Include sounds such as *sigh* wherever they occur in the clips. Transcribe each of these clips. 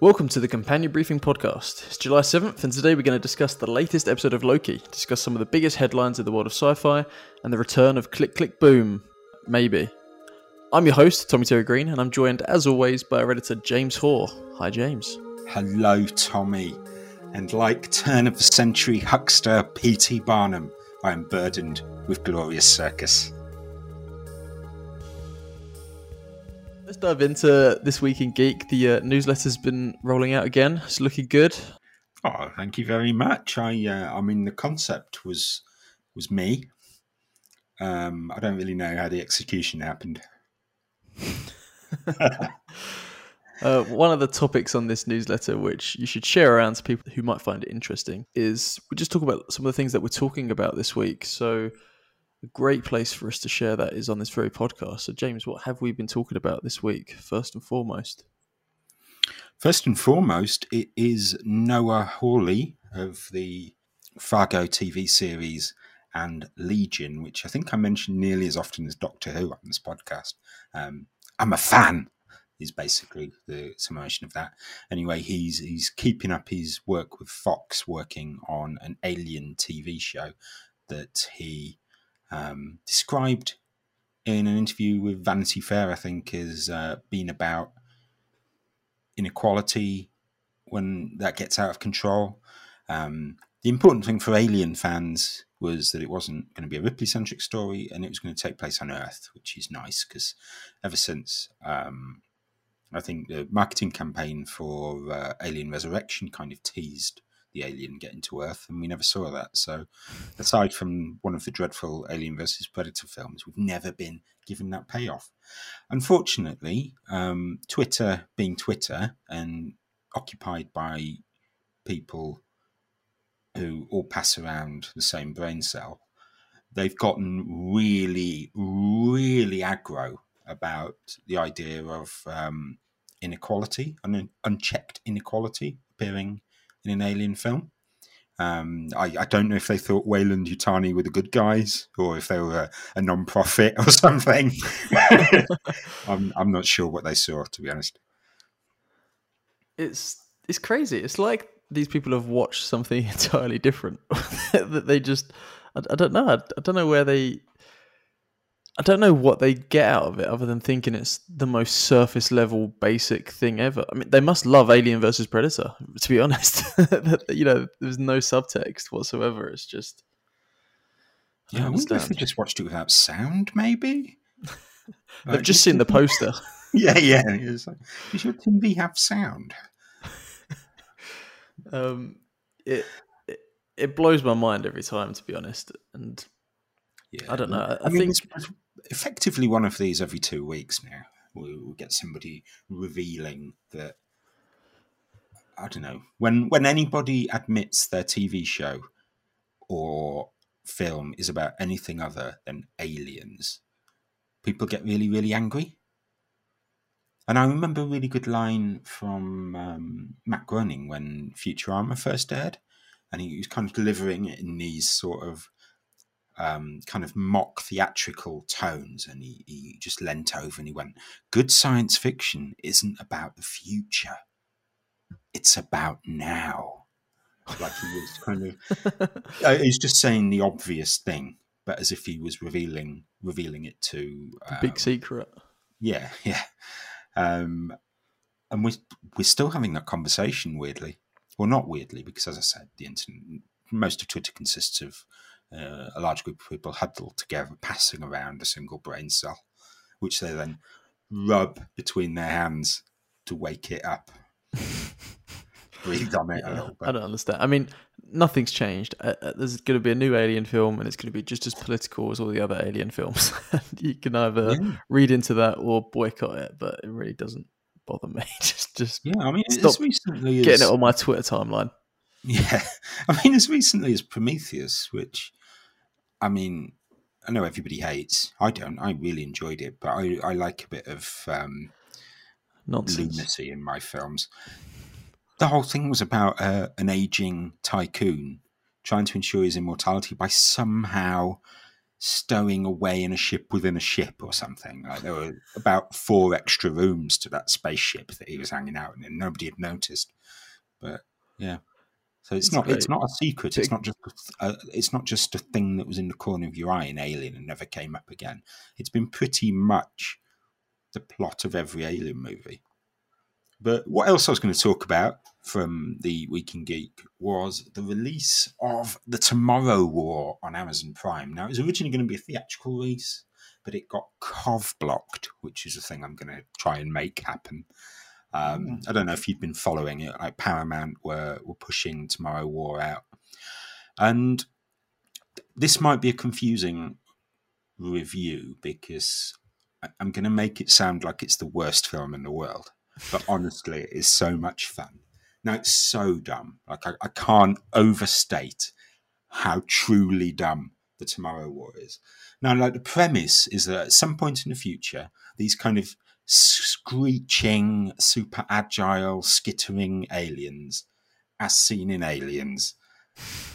Welcome to the Companion Briefing Podcast. It's July 7th, and today we're going to discuss the latest episode of Loki, discuss some of the biggest headlines in the world of sci fi, and the return of Click Click Boom. Maybe. I'm your host, Tommy Terry Green, and I'm joined, as always, by our editor, James Hoare. Hi, James. Hello, Tommy. And like turn of the century huckster P.T. Barnum, I am burdened with glorious circus. Let's dive into this week in geek. The uh, newsletter's been rolling out again. It's looking good. Oh, thank you very much. I, uh, I mean, the concept was was me. Um, I don't really know how the execution happened. *laughs* uh, one of the topics on this newsletter, which you should share around to people who might find it interesting, is we just talk about some of the things that we're talking about this week. So a great place for us to share that is on this very podcast. So, James, what have we been talking about this week, first and foremost? First and foremost, it is Noah Hawley of the Fargo TV series and Legion, which I think I mentioned nearly as often as Doctor Who on this podcast. Um, I'm a fan. Is basically the summation of that. Anyway, he's he's keeping up his work with Fox, working on an Alien TV show that he um, described in an interview with Vanity Fair, I think, has uh, been about inequality when that gets out of control. Um, the important thing for Alien fans was that it wasn't going to be a Ripley centric story and it was going to take place on Earth, which is nice because ever since um, I think the marketing campaign for uh, Alien Resurrection kind of teased the alien getting to Earth, and we never saw that. So, aside from one of the dreadful Alien versus Predator films, we've never been given that payoff. Unfortunately, um, Twitter being Twitter and occupied by people who all pass around the same brain cell, they've gotten really, really aggro about the idea of um, inequality, un- unchecked inequality appearing in an alien film. Um, I, I, don't know if they thought Weyland-Yutani were the good guys or if they were a, a non-profit or *laughs* something. *laughs* I'm, I'm not sure what they saw, to be honest. It's it's crazy. It's like these people have watched something *laughs* entirely different. that they just, I, don't know. I don't know where they I don't know what they get out of it other than thinking it's the most surface level basic thing ever. I mean, they must love Alien versus Predator, to be *laughs* honest. you know, there's no subtext whatsoever. It's just. I yeah, I wonder if they just watched it without sound, maybe? *laughs* They've like, just seen the poster. *laughs* yeah, yeah. Like, does your TV have sound? um, it, it it blows my mind every time, to be honest. And yeah. I don't know. I, I mean, think effectively one of these every two weeks now. We'll get somebody revealing that. I don't know when when anybody admits their TV show or film is about anything other than aliens, people get really really angry. And I remember a really good line from um, Matt Groening when Futurama first aired, and he was kind of delivering it in these sort of um, kind of mock theatrical tones. And he, he just leant over and he went, Good science fiction isn't about the future, it's about now. Like he was kind of, uh, he's just saying the obvious thing, but as if he was revealing revealing it to um, big secret. Yeah, *laughs* yeah. Um, and we're we're still having that conversation weirdly, well, not weirdly, because as I said, the internet, most of Twitter consists of uh, a large group of people huddled together, passing around a single brain cell, which they then rub between their hands to wake it up. *laughs* Breathe on it yeah, a little bit. I don't understand. I mean, nothing's changed. Uh, uh there's going to be a new Alien film, and it's going to be just as political as all the other Alien films. *laughs* you can either yeah. read into that or boycott it, but it really doesn't bother me. *laughs* just, just yeah. I mean, stop recently getting as... it on my Twitter timeline. Yeah, I mean, as recently as Prometheus, which I mean, I know everybody hates. I don't. I really enjoyed it, but I, I like a bit of um, Nonsense. lunacy in my films. The whole thing was about uh, an aging tycoon trying to ensure his immortality by somehow stowing away in a ship within a ship or something. Like there were about four extra rooms to that spaceship that he was hanging out in, and nobody had noticed. But yeah, so it's not great. it's not a secret. It's not just a, uh, it's not just a thing that was in the corner of your eye in Alien and never came up again. It's been pretty much the plot of every Alien movie. But what else I was going to talk about from the Week in Geek was the release of The Tomorrow War on Amazon Prime. Now, it was originally going to be a theatrical release, but it got cov blocked, which is a thing I'm going to try and make happen. Um, I don't know if you've been following it. Like Paramount were were pushing Tomorrow War out, and this might be a confusing review because I'm going to make it sound like it's the worst film in the world. But honestly, it is so much fun. Now it's so dumb. Like I, I can't overstate how truly dumb the Tomorrow War is. Now, like the premise is that at some point in the future, these kind of screeching, super agile, skittering aliens, as seen in Aliens,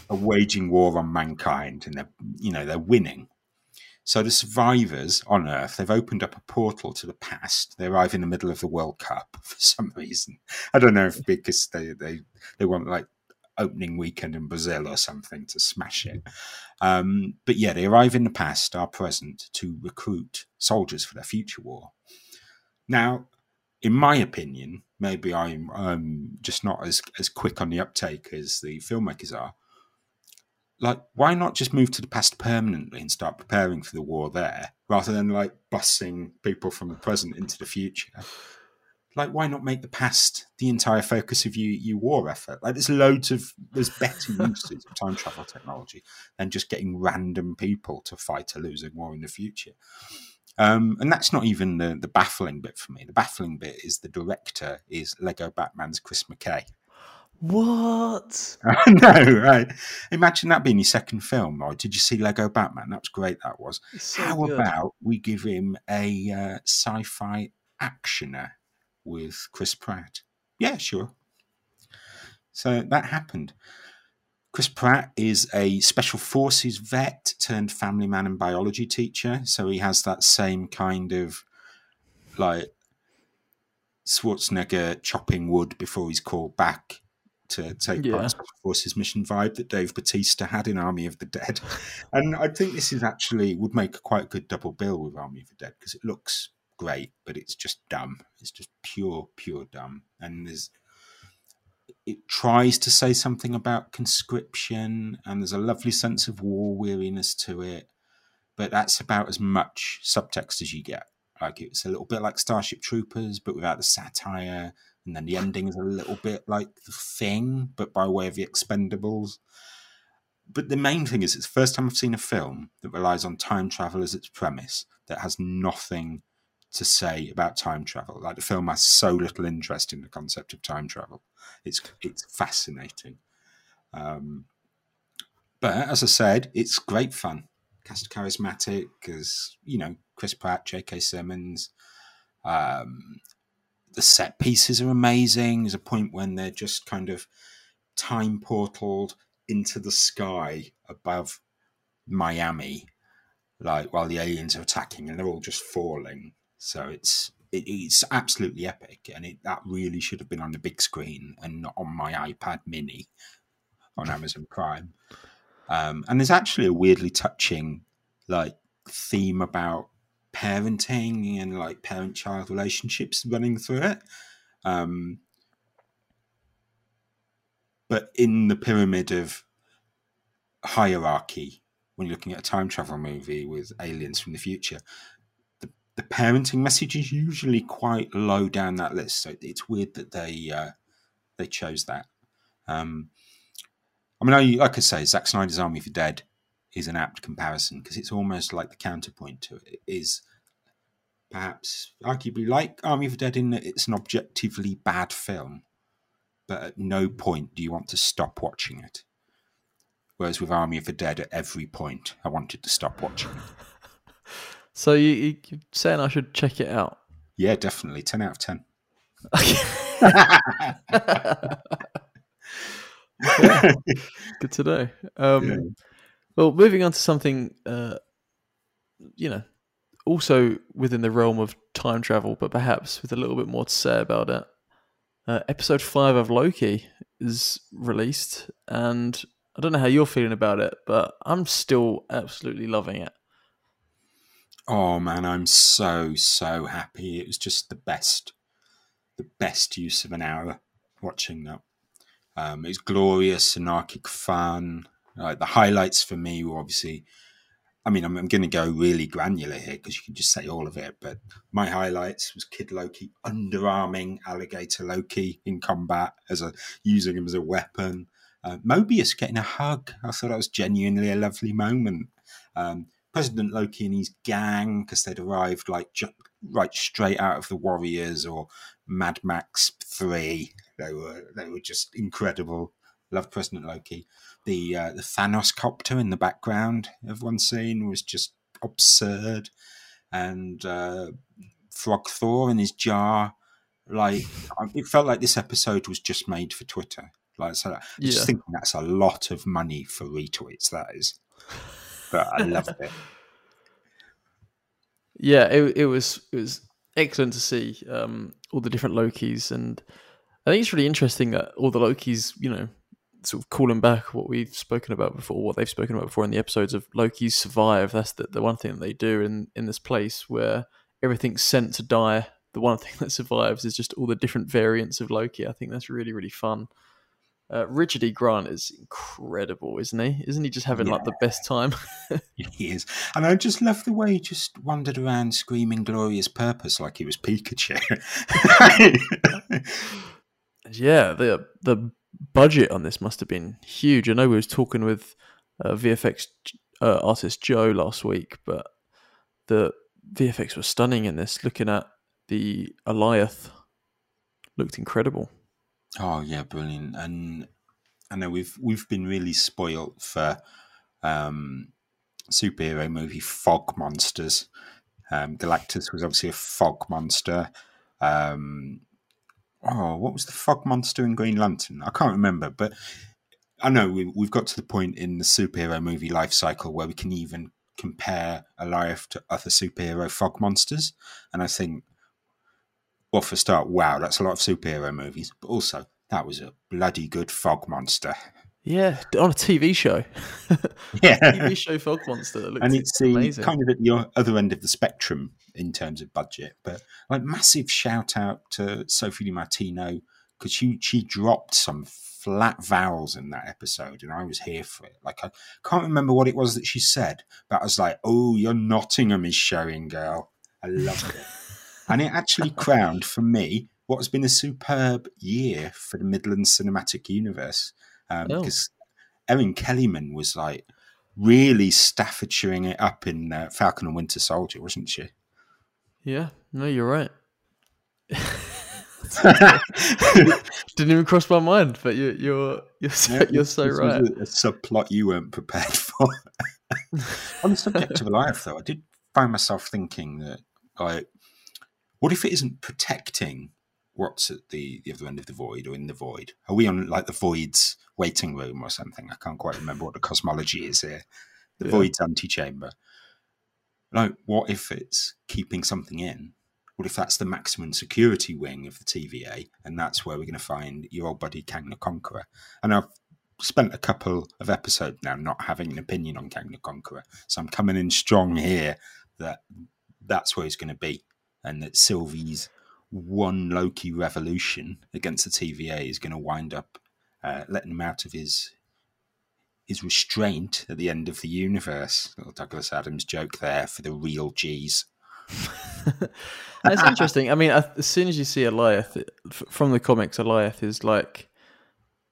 are waging war on mankind, and they're you know they're winning. So the survivors on Earth, they've opened up a portal to the past. They arrive in the middle of the World Cup *laughs* for some reason. I don't know if because they they they want like opening weekend in Brazil or something to smash it. Um, but yeah, they arrive in the past, our present, to recruit soldiers for their future war. Now, in my opinion, maybe I'm um, just not as as quick on the uptake as the filmmakers are. Like, why not just move to the past permanently and start preparing for the war there, rather than like busing people from the present into the future? Like, why not make the past the entire focus of your, your war effort? Like, there's loads of there's better *laughs* uses of time travel technology than just getting random people to fight a losing war in the future. Um, and that's not even the, the baffling bit for me. The baffling bit is the director is Lego Batman's Chris McKay. What? *laughs* no, right. Imagine that being your second film. right? did you see Lego Batman? That was great. That was. So How good. about we give him a uh, sci-fi actioner with Chris Pratt? Yeah, sure. So that happened. Chris Pratt is a special forces vet turned family man and biology teacher. So he has that same kind of like Schwarzenegger chopping wood before he's called back to take part Yeah. in Special Forces mission vibe that Dave Bautista had in Army of the Dead. *laughs* And I think this is actually would make quite a good double bill with Army of the Dead because it looks great, but it's just dumb. It's just pure, pure dumb. And there's it tries to say something about conscription, and there's a lovely sense of war weariness to it, but that's about as much subtext as you get. Like it's a little bit like Starship Troopers, but without the satire, and then the ending is a little bit like the thing, but by way of the Expendables. But the main thing is, it's the first time I've seen a film that relies on time travel as its premise that has nothing to say about time travel. Like the film has so little interest in the concept of time travel. It's it's fascinating. Um, but as I said, it's great fun. Cast charismatic as you know, Chris Pratt, J.K. Simmons. Um, the set pieces are amazing. There's a point when they're just kind of time portaled into the sky above Miami, like while the aliens are attacking, and they're all just falling. So it's it, it's absolutely epic, and it that really should have been on the big screen and not on my iPad Mini on *laughs* Amazon Prime. Um, and there's actually a weirdly touching like theme about parenting and like parent-child relationships running through it. Um, but in the pyramid of hierarchy, when you're looking at a time travel movie with aliens from the future, the, parenting message is usually quite low down that list. So it's weird that they uh, they chose that. Um, I mean, I, like I say, Zack Snyder's Army of the Dead is an apt comparison because it's almost like the counterpoint to it. It is perhaps arguably like Army of the Dead in that it's an objectively bad film, but at no point do you want to stop watching it. Whereas with Army of the Dead, at every point, I wanted to stop watching. So you, you you're saying I should check it out? Yeah, definitely. 10 out of 10. *laughs* *laughs* Good to know. Um, Well, moving on to something uh, you know, also within the realm of time travel, but perhaps with a little bit more to say about it. Uh, episode five of Loki is released, and I don't know how you're feeling about it, but I'm still absolutely loving it. Oh man, I'm so so happy. It was just the best, the best use of an hour watching that. Um, it was glorious, anarchic fun. Like the highlights for me were obviously. I mean, I'm, I'm going to go really granular here because you can just say all of it. But my highlights was Kid Loki underarming Alligator Loki in combat as a using him as a weapon. Uh, Mobius getting a hug. I thought that was genuinely a lovely moment. Um, President Loki and his gang, because they'd arrived like ju- right straight out of the Warriors or Mad Max Three. They were they were just incredible. Loved President Loki. The uh, the Thanos copter in the background of one scene was just absurd, and uh, Frog Thor in his jar. Like it felt like this episode was just made for Twitter. Like so, I Yeah. just think that's a lot of money for retweets. That is, but I loved it. *laughs* Yeah, it it was it was excellent to see um, all the different Lokis, and I think it's really interesting that all the Lokis, you know, sort of calling back what we've spoken about before, what they've spoken about before in the episodes of Loki's survive. That's the, the one thing that they do in in this place where everything's sent to die. The one *laughs* thing that survives is just all the different variants of Loki. I think that's really really fun. Uh, Richard E. Grant is incredible, isn't he? Isn't he just having like the best time? *laughs* He is, and I just love the way he just wandered around screaming "glorious purpose" like he was Pikachu. *laughs* Yeah, the the budget on this must have been huge. I know we was talking with uh, VFX uh, artist Joe last week, but the VFX was stunning in this. Looking at the Alioth, looked incredible. Oh yeah, brilliant! And I know we've we've been really spoilt for um, superhero movie fog monsters. Um, Galactus was obviously a fog monster. Um, oh, what was the fog monster in Green Lantern? I can't remember, but I know we, we've got to the point in the superhero movie life cycle where we can even compare Alioth to other superhero fog monsters, and I think well, for a start, wow, that's a lot of superhero movies, but also that was a bloody good fog monster. Yeah, on a TV show. *laughs* Yeah. TV show Fog Monster. That and it's amazing. kind of at the o- other end of the spectrum in terms of budget. But like massive shout out to Sophie Di Martino because she she dropped some flat vowels in that episode, and I was here for it. Like I can't remember what it was that she said, but I was like, "Oh, your Nottingham is showing, girl." I loved it, and it actually crowned for me what has been a superb year for the Midlands cinematic universe Oh. because Erin Kellyman was like really Staffordshireing it up in uh, Falcon and Winter Soldier, wasn't she? Yeah, no, you're right. *laughs* Didn't even cross my mind, but you, you're you're so, Yeah, you're so right. A, a subplot you weren't prepared for. *laughs* On the subject of life, though, I did find myself thinking that, like, what if it isn't protecting what's at the, the other end of the void or in the void? Are we on like the void's waiting room or something? I can't quite remember what the cosmology is here. The Yeah. void's antechamber. Like, what if it's keeping something in? What if that's the maximum security wing of the TVA, and that's where we're going to find your old buddy Kang the Conqueror? And I've spent a couple of episodes now not having an opinion on Kang the Conqueror, so I'm coming in strong here that that's where he's going to be, and that Sylvie's one Loki revolution against the TVA is going to wind up uh, letting him out of his his restraint at the end of the universe. Little Douglas Adams joke there for the real G's. *laughs* That's interesting. I mean, as soon as you see Alioth from the comics, Alioth is like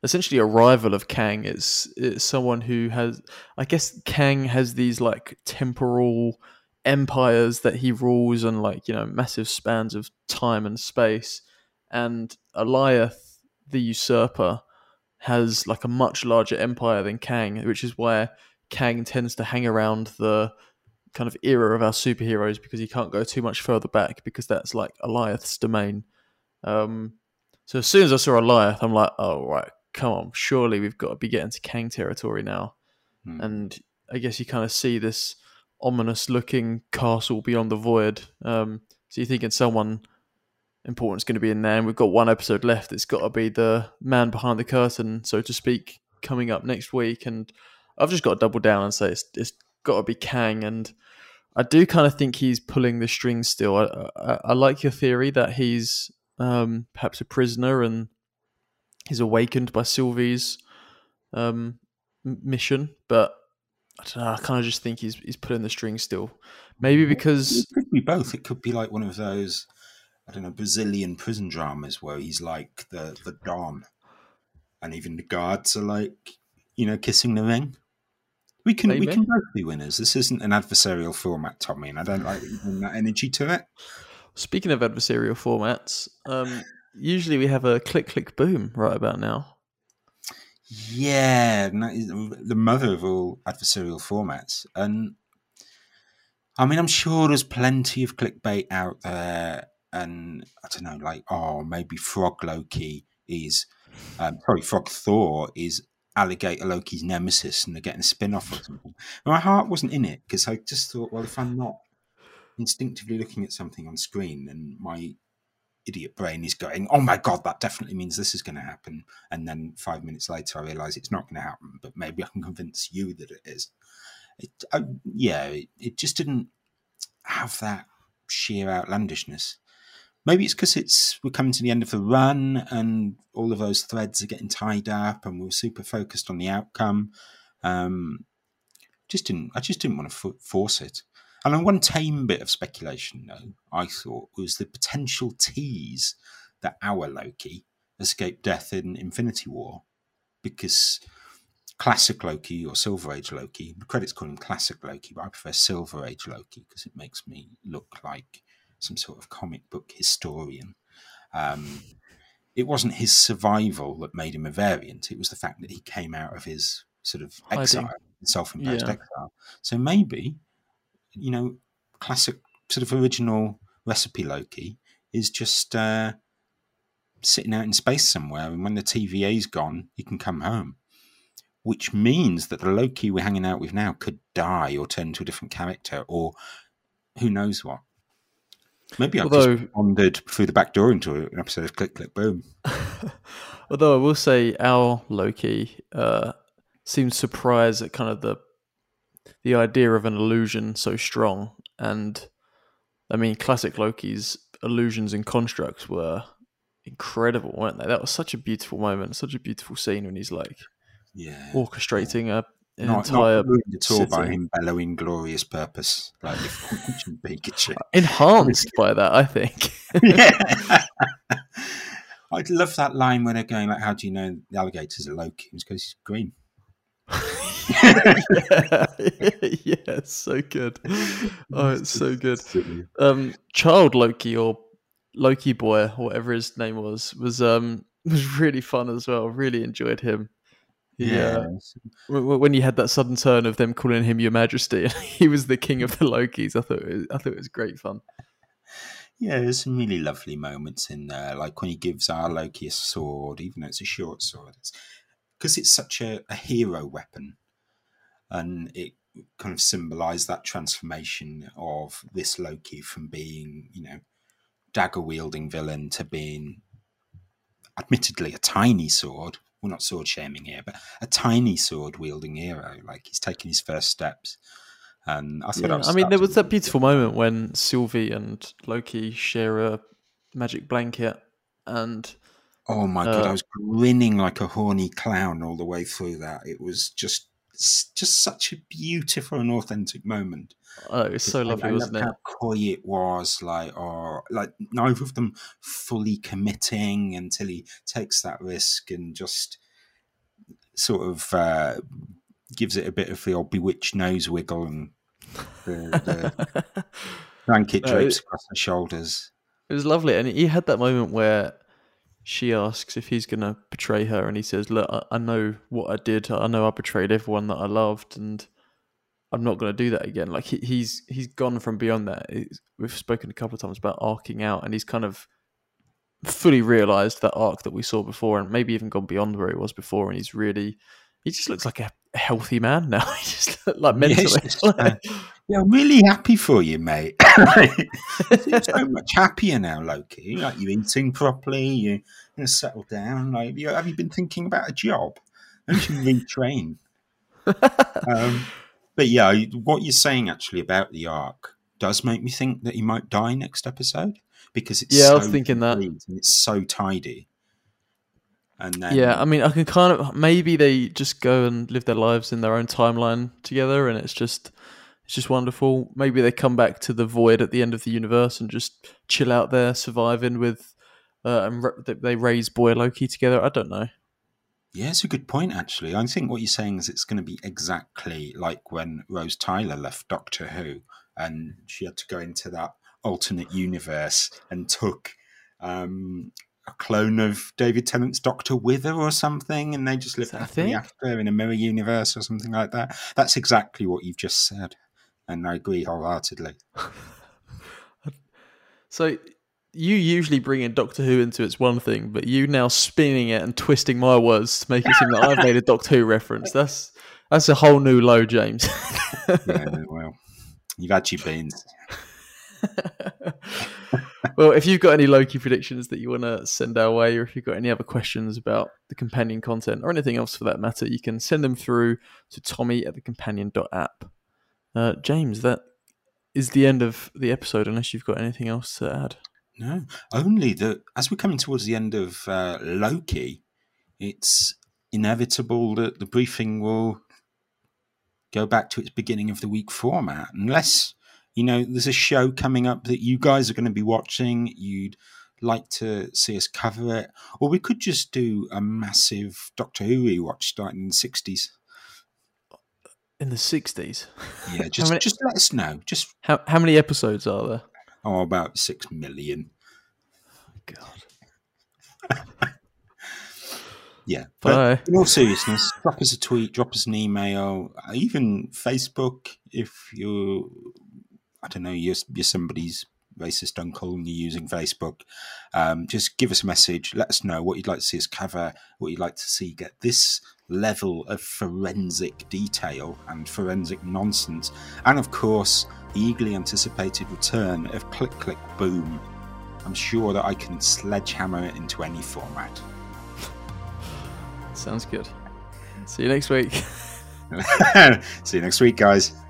essentially a rival of Kang. It's it's someone who has, I guess, Kang has these like temporal empires that he rules and like you know, massive spans of time and space. And Alioth, the usurper, has like a much larger empire than Kang, which is why Kang tends to hang around the kind of era of our superheroes because he can't go too much further back because that's like Alioth's domain. Um, so as soon as I saw Alioth, I'm like, oh right, come on, surely we've got to be getting to Kang territory now. Hmm. And I guess you kind of see this ominous looking castle beyond the void. Um, so you're thinking someone important is going to be in there, and we've got one episode left. It's got to be the man behind the curtain, so to speak, coming up next week. And I've just got to double down and say it's, it's got to be Kang. And I do kind of think he's pulling the strings still. I, I, I like your theory that he's um, perhaps a prisoner and he's awakened by Sylvie's um, mission, but I don't know. I kind of just think he's he's pulling the string still. Maybe because it could be both. It could be like one of those, I don't know, Brazilian prison dramas where he's like the the don, and even the guards are like, you know, kissing the ring. We can Maybe. we can both be winners. This isn't an adversarial format, Tommy, and I don't like that energy to it. Speaking of adversarial formats, um, usually we have a click click boom right about now. Yeah, the mother of all adversarial formats. And I mean, I'm sure there's plenty of clickbait out there. And I don't know, like, oh, maybe Frog Loki is, um, sorry, Frog Thor is Alligator Loki's nemesis and they're getting a spin off or something. My heart wasn't in it because I just thought, well, if I'm not instinctively looking at something on screen and my idiot brain is going, oh my God, that definitely means this is going to happen. And then five minutes later, I realize it's not going to happen, but maybe I can convince you that it is. It, I, yeah, it, it, just didn't have that sheer outlandishness. Maybe it's because it's we're coming to the end of the run and all of those threads are getting tied up and we're super focused on the outcome. Um, just didn't I just didn't want to force it. And one tame bit of speculation, though, I thought, was the potential tease that our Loki escaped death in Infinity War. Because classic Loki or Silver Age Loki, the credits call him classic Loki, but I prefer Silver Age Loki because it makes me look like some sort of comic book historian. Um, it wasn't his survival that made him a variant, it was the fact that he came out of his sort of exile, self imposed yeah. exile. So maybe you know, classic sort of original recipe Loki is just uh, sitting out in space somewhere, and when the TVA's gone, he can come home. Which means that the Loki we're hanging out with now could die or turn into a different character, or who knows what. Maybe I've Although, just wandered through the back door into an episode of Click Click Boom. *laughs* Although I will say, our Loki uh, seems surprised at kind of the the idea of an illusion so strong. And I mean, classic Loki's illusions and constructs were incredible, weren't they? That was such a beautiful moment, such a beautiful scene when he's like, yeah, orchestrating a an not, entire not at all by him bellowing glorious purpose like *laughs* Pikachu. Enhanced *laughs* by that, I think. yeah. *laughs* I'd love that line when they're going like, "How do you know the alligators are Loki?" It's because he's green. *laughs* yeah, yeah, so good. Oh, it's so good. Um, child Loki or Loki boy, or whatever his name was, was um *laughs* was really fun as well. Really enjoyed him. Yeah. Uh, when you had that sudden turn of them calling him Your Majesty, and *laughs* he was the king of the Lokis. I thought it was, I thought it was great fun. Yeah, there's some really lovely moments in there, like when he gives our Loki a sword, even though it's a short sword. It's because it's such a, a hero weapon and it kind of symbolized that transformation of this Loki from being, you know, dagger wielding villain to being admittedly a tiny sword. We're not sword shaming here, but a tiny sword wielding hero. Like he's taking his first steps. And I thought yeah, I mean, there was that beautiful moment when Sylvie and Loki share a magic blanket and Oh my uh, god, I was grinning like a horny clown all the way through that. It was just just such a beautiful and authentic moment. Oh, it was so lovely, I, wasn't it? How coy it was, like, or like neither of them fully committing until he takes that risk and just sort of uh, gives it a bit of the old bewitched nose wiggle and the, the *laughs* blanket drapes no, it, across the shoulders. It was lovely, and he had that moment where she asks if he's going to betray her, and he says, "Look, I, I, know what I did. I know I betrayed everyone that I loved, and I'm not going to do that again." Like he, he's he's gone from beyond that. We've spoken a couple of times about arcing out, and he's kind of fully realized that arc that we saw before, and maybe even gone beyond where he was before, and he's really he just looks like a healthy man now. *laughs* he just look, like mentally. just, uh, *laughs* yeah, I'm really happy for you, mate. *laughs* so much happier now, Loki. Like you're eating properly, you're gonna settle down. Like, you, have you been thinking about a job? And you should retrain. um, but yeah, what you're saying actually about the arc does make me think that he might die next episode because it's Yeah, I so was thinking that. and it's so tidy. And then yeah, I mean, I can kind of maybe they just go and live their lives in their own timeline together, and it's just it's just wonderful. Maybe they come back to the void at the end of the universe and just chill out there, surviving with, uh, and re- they- raise boy Loki together. I don't know. Yeah, it's a good point, actually. I think what you're saying is it's going to be exactly like when Rose Tyler left Doctor Who and she had to go into that alternate universe and took um, a clone of David Tennant's Doctor Wither or something, and they just live happily after in a mirror universe or something like that. That's exactly what you've just said. And I agree wholeheartedly. *laughs* So you usually bring in Doctor Who into its one thing, but you now spinning it and twisting my words to make it seem that I've made a Doctor Who reference. That's that's a whole new low, James. Yeah, well, you've had your beans. *laughs* well, if you've got any Loki predictions that you want to send our way, or if you've got any other questions about the companion content or anything else for that matter, you can send them through to Tommy at the companion.app. Uh, James, that is the end of the episode, unless you've got anything else to add. No, only that as we're coming towards the end of uh, Loki, it's inevitable that the briefing will go back to its beginning of the week format, unless you know there's a show coming up that you guys are going to be watching. You'd like to see us cover it, or we could just do a massive Doctor Who rewatch starting in the '60s. In the 60s. Yeah, *laughs* just many- just let us know. Just How, how many episodes are there? oh, about six million. God. *laughs* Yeah, but in all seriousness, drop us a tweet, drop us an email, even Facebook if you're, I don't know, you're, you're somebody's racist uncle and you're using Facebook. Um, just give us a message. Let us know what you'd like to see us cover, what you'd like to see get this level of forensic detail and forensic nonsense. And of course, the eagerly anticipated return of Click Click Boom. I'm sure that I can sledgehammer it into any format. Sounds good. See you next week. *laughs* See you next week, guys.